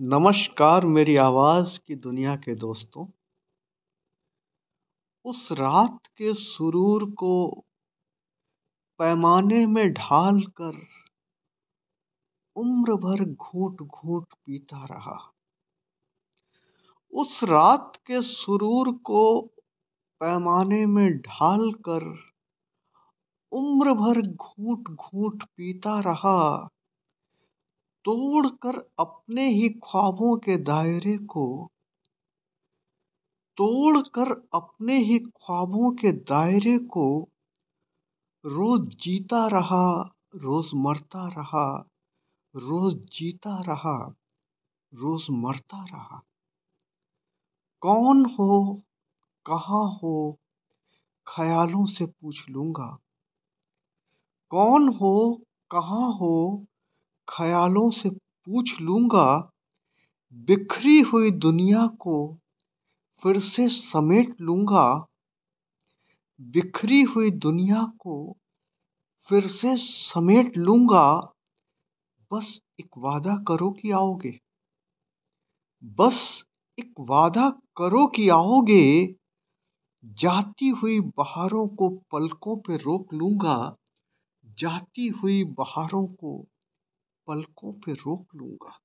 नमस्कार मेरी आवाज़ की दुनिया के दोस्तों। उस रात के सुरूर को पैमाने में ढाल कर उम्र भर घूट घूट पीता रहा। उस रात के सुरूर को पैमाने में ढाल कर उम्र भर घूट घूट पीता रहा। तोड़कर अपने ही ख्वाबों के दायरे को, तोड़कर अपने ही ख्वाबों के दायरे को रोज जीता रहा, रोज मरता रहा, रोज जीता रहा, रोज मरता रहा। कौन हो, कहाँ हो, ख्यालों से पूछ लूँगा। कौन हो, कहाँ हो ख्यालों से पूछ लूँगा, बिखरी हुई दुनिया को फिर से समेट लूँगा, बिखरी हुई दुनिया को फिर से समेट लूँगा, बस एक वादा करो कि आओगे, बस एक वादा करो कि आओगे, जाती हुई बहारों को पलकों पे रोक लूँगा, जाती हुई बहारों को पलकों पे रोक लूँगा।